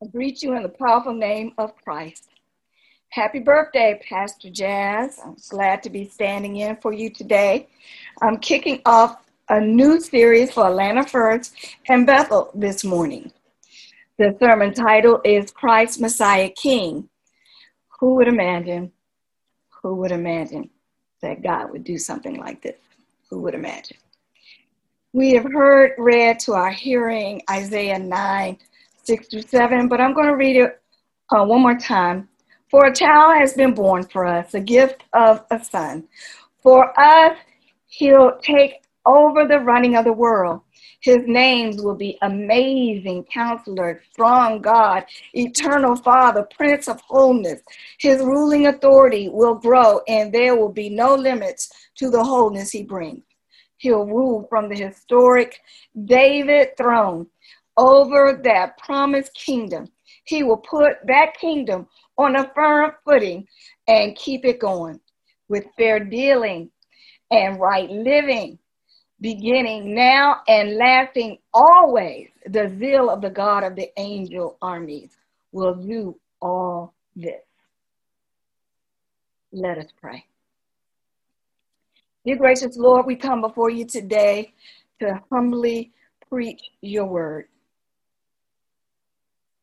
I greet you in the powerful name of Christ. Happy birthday, Pastor Jazz. I'm glad to be standing in for you today. I'm kicking off a new series for Atlanta First and Bethel this morning. The sermon title is Christ Messiah King. Who would imagine? Who would imagine that God would do something like this? Who would imagine? We have heard read to our hearing Isaiah 9 6 through 7, but I'm going to read it uh, one more time. For a child has been born for us, a gift of a son. For us, he'll take over the running of the world. His names will be Amazing Counselor, Strong God, Eternal Father, Prince of Wholeness. His ruling authority will grow, and there will be no limits to the wholeness he brings. He'll rule from the historic David throne over that promised kingdom. He will put that kingdom on a firm footing and keep it going with fair dealing and right living, beginning now and lasting always. The zeal of the God of the angel armies will do all this. Let us pray. Dear gracious Lord, we come before you today to humbly preach your word.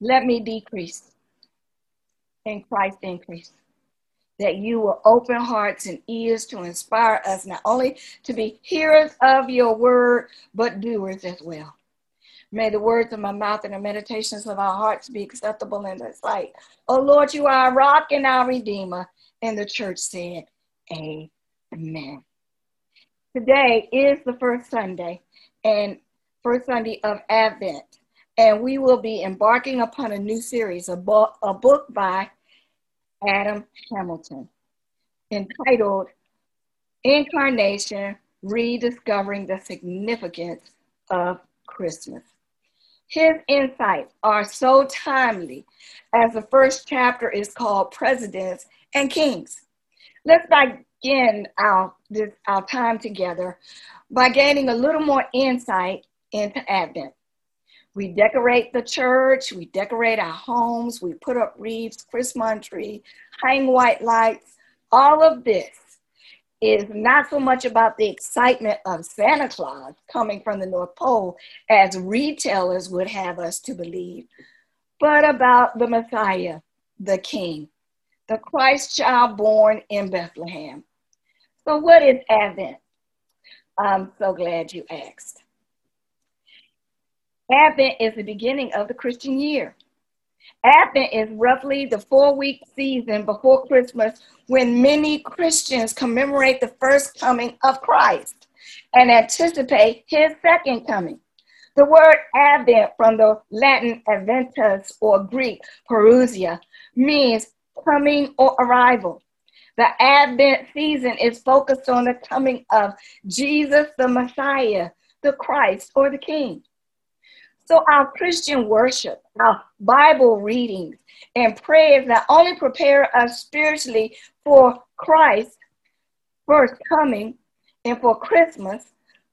Let me decrease and Christ increase. That you will open hearts and ears to inspire us not only to be hearers of your word, but doers as well. May the words of my mouth and the meditations of our hearts be acceptable in thy sight. Oh Lord, you are our rock and our redeemer. And the church said, Amen. Today is the first Sunday and first Sunday of Advent and we will be embarking upon a new series, a book, a book by Adam Hamilton entitled Incarnation Rediscovering the Significance of Christmas. His insights are so timely as the first chapter is called Presidents and Kings. Let's begin our, this, our time together by gaining a little more insight into Advent. We decorate the church, we decorate our homes, we put up wreaths, Christmas tree, hang white lights. All of this is not so much about the excitement of Santa Claus coming from the North Pole as retailers would have us to believe, but about the Messiah, the King, the Christ child born in Bethlehem. So, what is Advent? I'm so glad you asked. Advent is the beginning of the Christian year. Advent is roughly the four week season before Christmas when many Christians commemorate the first coming of Christ and anticipate his second coming. The word Advent from the Latin adventus or Greek parousia means coming or arrival. The Advent season is focused on the coming of Jesus the Messiah, the Christ, or the King. So our Christian worship, our Bible readings, and prayers not only prepare us spiritually for Christ's first coming and for Christmas,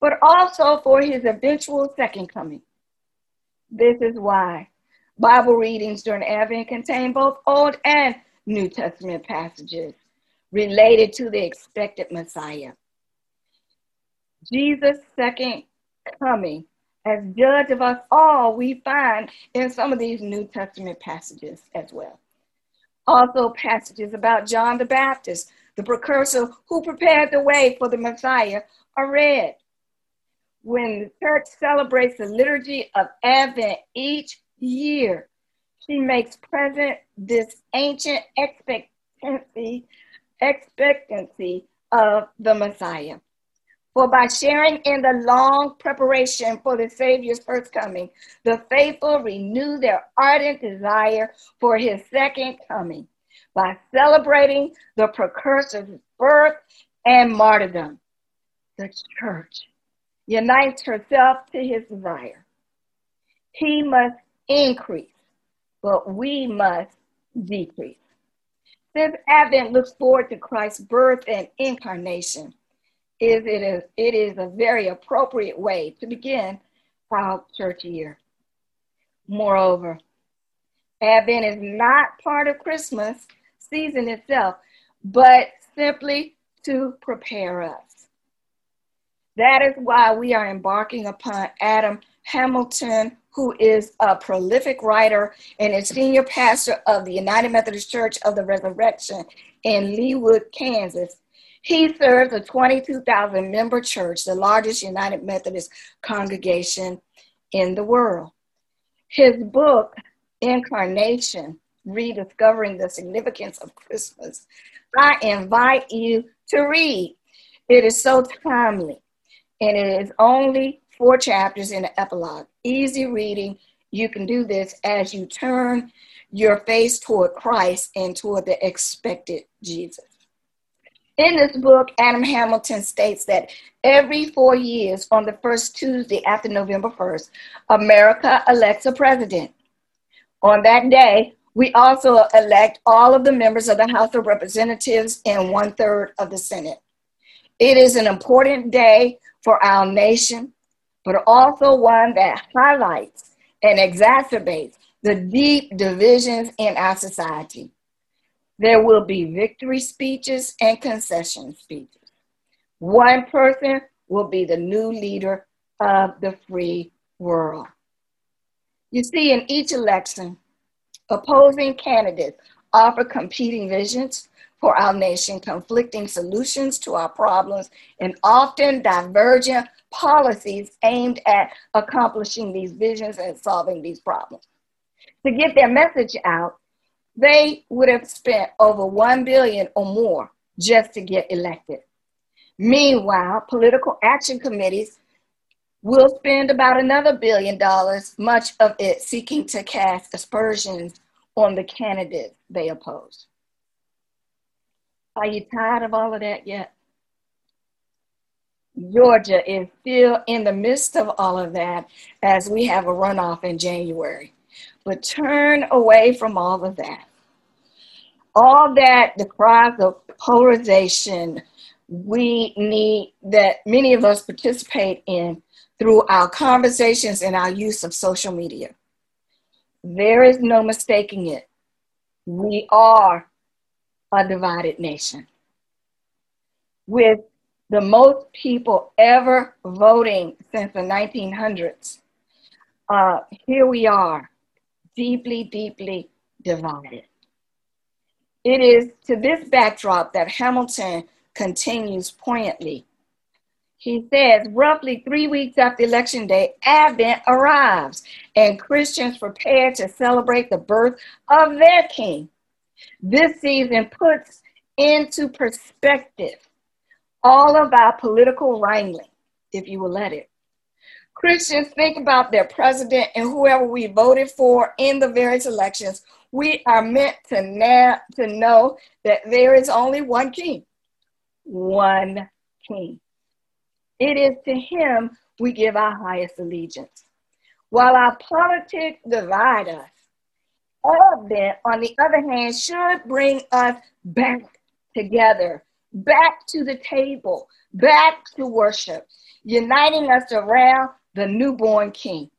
but also for his eventual second coming. This is why Bible readings during Advent contain both Old and New Testament passages related to the expected Messiah. Jesus' second coming as judge of us all, we find in some of these New Testament passages as well. Also, passages about John the Baptist, the precursor who prepared the way for the Messiah, are read. When the church celebrates the liturgy of Advent each year, she makes present this ancient expectancy, expectancy of the Messiah. For by sharing in the long preparation for the Savior's first coming, the faithful renew their ardent desire for his second coming by celebrating the precursor's birth and martyrdom. The church unites herself to his desire. He must increase, but we must decrease. Since Advent looks forward to Christ's birth and incarnation, is it is it is a very appropriate way to begin our church year. Moreover, Advent is not part of Christmas season itself, but simply to prepare us. That is why we are embarking upon Adam Hamilton, who is a prolific writer and is senior pastor of the United Methodist Church of the Resurrection in Leawood, Kansas. He serves a 22,000 member church, the largest United Methodist congregation in the world. His book, Incarnation Rediscovering the Significance of Christmas, I invite you to read. It is so timely, and it is only four chapters in the epilogue. Easy reading. You can do this as you turn your face toward Christ and toward the expected Jesus. In this book, Adam Hamilton states that every four years, on the first Tuesday after November 1st, America elects a president. On that day, we also elect all of the members of the House of Representatives and one third of the Senate. It is an important day for our nation, but also one that highlights and exacerbates the deep divisions in our society. There will be victory speeches and concession speeches. One person will be the new leader of the free world. You see, in each election, opposing candidates offer competing visions for our nation, conflicting solutions to our problems, and often divergent policies aimed at accomplishing these visions and solving these problems. To get their message out, they would have spent over 1 billion or more just to get elected. Meanwhile, political action committees will spend about another billion dollars, much of it seeking to cast aspersions on the candidates they oppose. Are you tired of all of that yet? Georgia is still in the midst of all of that as we have a runoff in January. But turn away from all of that. All that, the cries of polarization, we need that many of us participate in through our conversations and our use of social media. There is no mistaking it. We are a divided nation. With the most people ever voting since the 1900s, uh, here we are, deeply, deeply divided. It is to this backdrop that Hamilton continues poignantly. He says, roughly three weeks after Election Day, Advent arrives, and Christians prepare to celebrate the birth of their King. This season puts into perspective all of our political wrangling, if you will let it. Christians think about their president and whoever we voted for in the various elections. We are meant to, na- to know that there is only one king, one king. It is to him we give our highest allegiance. While our politics divide us, Advent, on the other hand, should bring us back together, back to the table, back to worship, uniting us around the newborn King.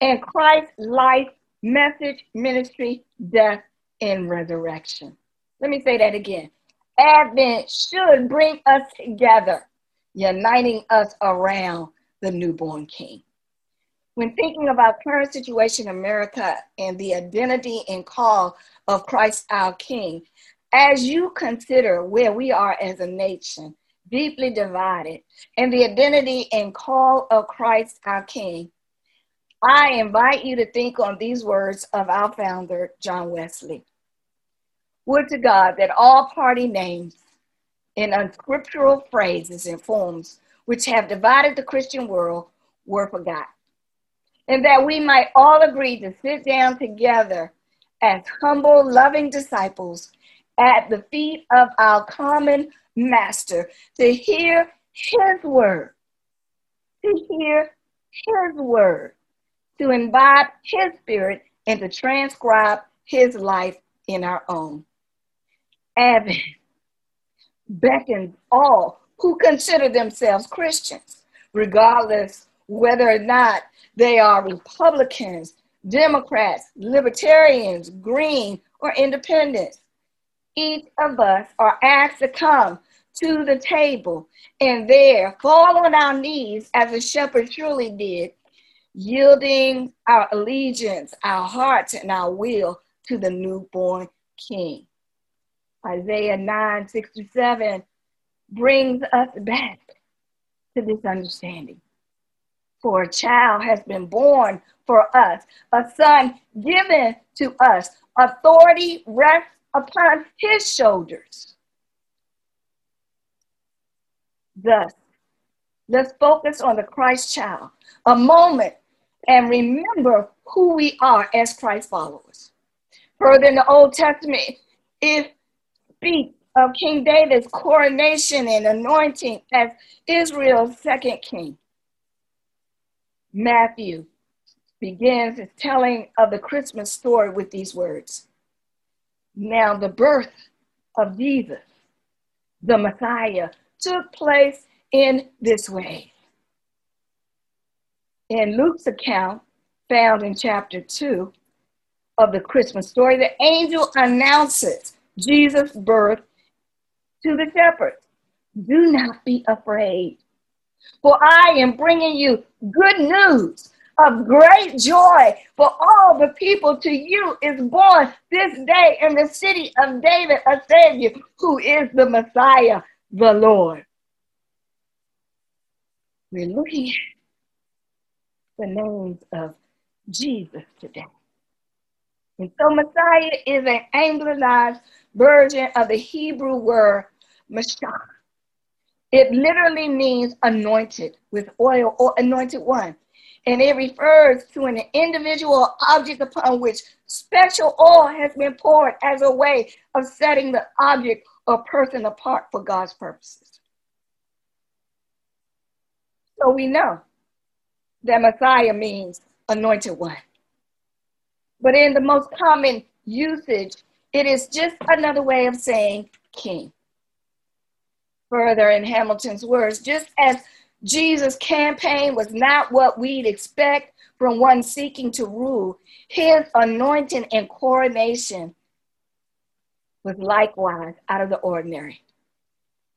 And Christ's life, message, ministry, death, and resurrection. Let me say that again. Advent should bring us together, uniting us around the newborn King. When thinking about current situation in America and the identity and call of Christ our King, as you consider where we are as a nation, deeply divided, and the identity and call of Christ our King, I invite you to think on these words of our founder, John Wesley. Would to God that all party names and unscriptural phrases and forms which have divided the Christian world were forgotten, and that we might all agree to sit down together as humble, loving disciples at the feet of our common master to hear his word, to hear his word, to imbibe his spirit, and to transcribe his life in our own. Advent beckons all who consider themselves Christians, regardless whether or not they are Republicans, Democrats, libertarians, green, or independents. Each of us are asked to come to the table and there fall on our knees as the shepherd truly did, yielding our allegiance, our hearts, and our will to the newborn king. Isaiah 9 67 brings us back to this understanding. For a child has been born for us, a son given to us, authority rests upon his shoulders. Thus, let's focus on the Christ child a moment and remember who we are as Christ followers. Further in the Old Testament, it speaks of King David's coronation and anointing as Israel's second king. Matthew begins telling of the Christmas story with these words. Now, the birth of Jesus, the Messiah, took place in this way. In Luke's account, found in chapter 2 of the Christmas story, the angel announces Jesus' birth to the shepherds. Do not be afraid, for I am bringing you good news of great joy for all the people. To you is born this day in the city of David a Savior who is the Messiah, the Lord. We're looking at the names of Jesus today. And so Messiah is an anglicized version of the Hebrew word Mashiach. It literally means anointed with oil or anointed one. And it refers to an individual object upon which special oil has been poured as a way of setting the object or person apart for God's purposes. So we know that Messiah means anointed one. But in the most common usage, it is just another way of saying king. Further, in Hamilton's words, just as Jesus' campaign was not what we'd expect from one seeking to rule, his anointing and coronation was likewise out of the ordinary.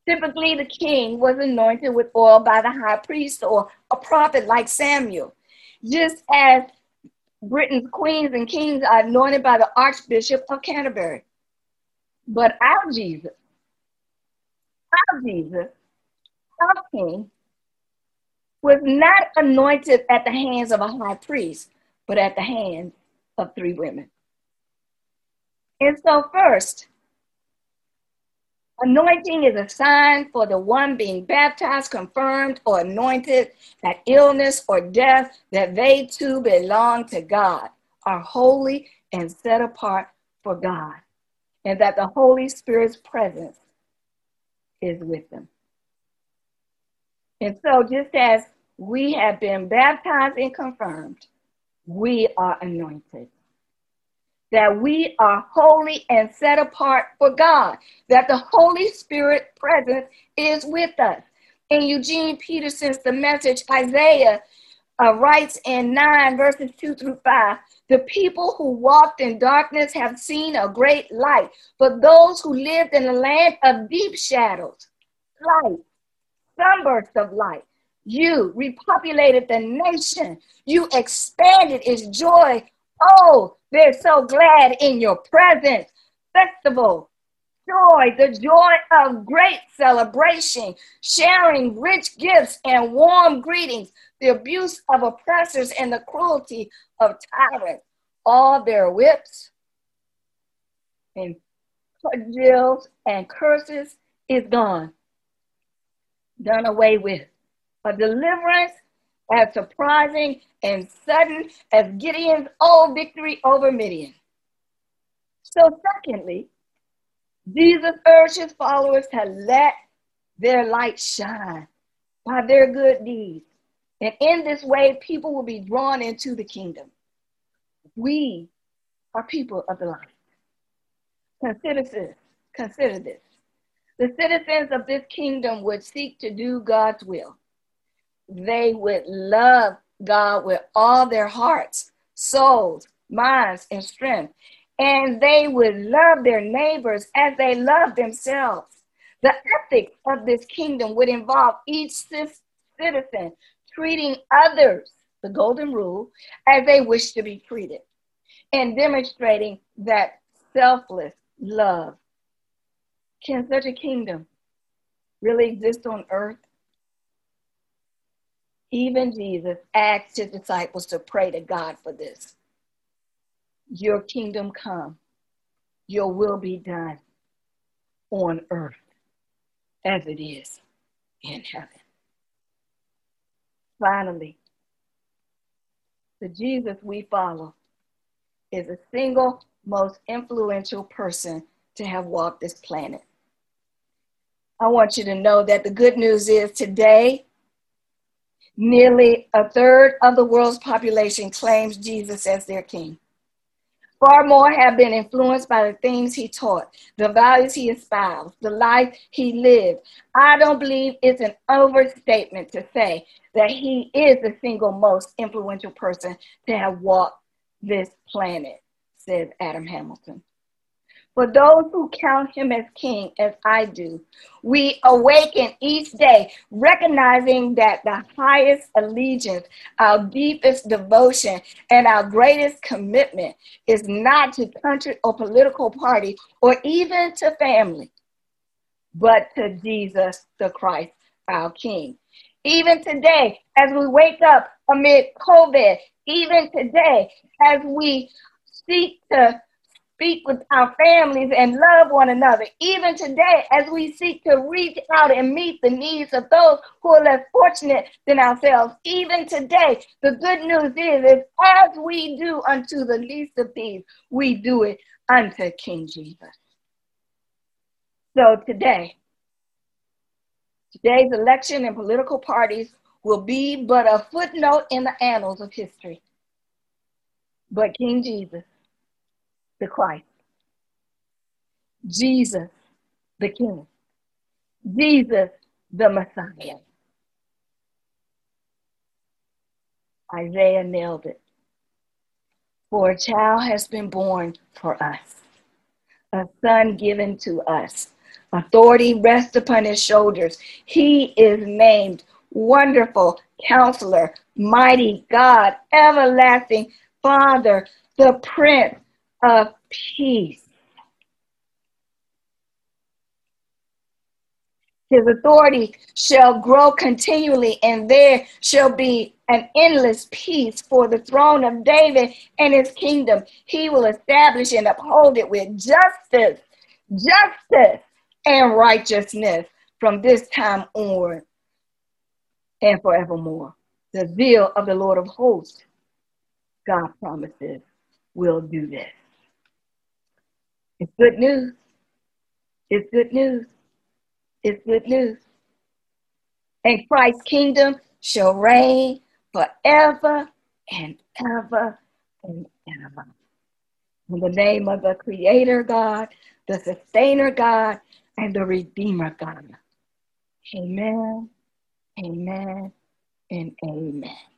Typically, the king was anointed with oil by the high priest or a prophet like Samuel, just as Britain's queens and kings are anointed by the Archbishop of Canterbury. But our Jesus, our Jesus, our King, was not anointed at the hands of a high priest, but at the hands of three women. And so, first, Anointing is a sign for the one being baptized, confirmed, or anointed that illness or death, that they too belong to God, are holy and set apart for God, and that the Holy Spirit's presence is with them. And so, just as we have been baptized and confirmed, we are anointed that we are holy and set apart for God, that the Holy Spirit presence is with us. In Eugene Peterson's The Message, Isaiah uh, writes in 9 verses 2 through 5 The people who walked in darkness have seen a great light, but those who lived in a land of deep shadows, light, sunbursts of light. You repopulated the nation. You expanded its joy Oh, they're so glad in your presence. Festival, joy, the joy of great celebration, sharing rich gifts and warm greetings, the abuse of oppressors and the cruelty of tyrants. All their whips and cudgels and curses is gone, done away with. A deliverance as surprising and sudden as Gideon's old victory over Midian. So, secondly, Jesus urged his followers to let their light shine by their good deeds. And in this way, people will be drawn into the kingdom. We are people of the light. Consider this. Consider this. The citizens of this kingdom would seek to do God's will they would love God with all their hearts, souls, minds, and strength. And they would love their neighbors as they love themselves. The ethics of this kingdom would involve each citizen treating others, the golden rule, as they wish to be treated, and demonstrating that selfless love. Can such a kingdom really exist on earth? Even Jesus asked his disciples to pray to God for this. Your kingdom come, your will be done on earth as it is in heaven. Finally, the Jesus we follow is the single most influential person to have walked this planet. I want you to know that the good news is today, nearly a third of the world's population claims Jesus as their king. Far more have been influenced by the things he taught, the values he espoused, the life he lived. I don't believe it's an overstatement to say that he is the single most influential person to have walked this planet, says Adam Hamilton. For those who count him as king, as I do, we awaken each day recognizing that the highest allegiance, our deepest devotion, and our greatest commitment is not to country or political party or even to family, but to Jesus the Christ, our King. Even today, as we wake up amid COVID, even today, as we seek to speak with our families and love one another. Even today, as we seek to reach out and meet the needs of those who are less fortunate than ourselves, even today, the good news is, is as we do unto the least of these, we do it unto King Jesus. So today, today's election and political parties will be but a footnote in the annals of history. But King Jesus the Christ. Jesus, the King. Jesus, the Messiah. Isaiah nailed it. For a child has been born for us, a son given to us. Authority rests upon his shoulders. He is named Wonderful Counselor, Mighty God, Everlasting Father, the Prince of peace. His authority shall grow continually, and there shall be an endless peace for the throne of David and his kingdom. He will establish and uphold it with justice, justice, and righteousness from this time on and forevermore. The zeal of the Lord of hosts, God promises, will do this. It's good news. It's good news. It's good news. And Christ's kingdom shall reign forever and ever and ever. In the name of the Creator God, the Sustainer God, and the Redeemer God. Amen, amen, and amen.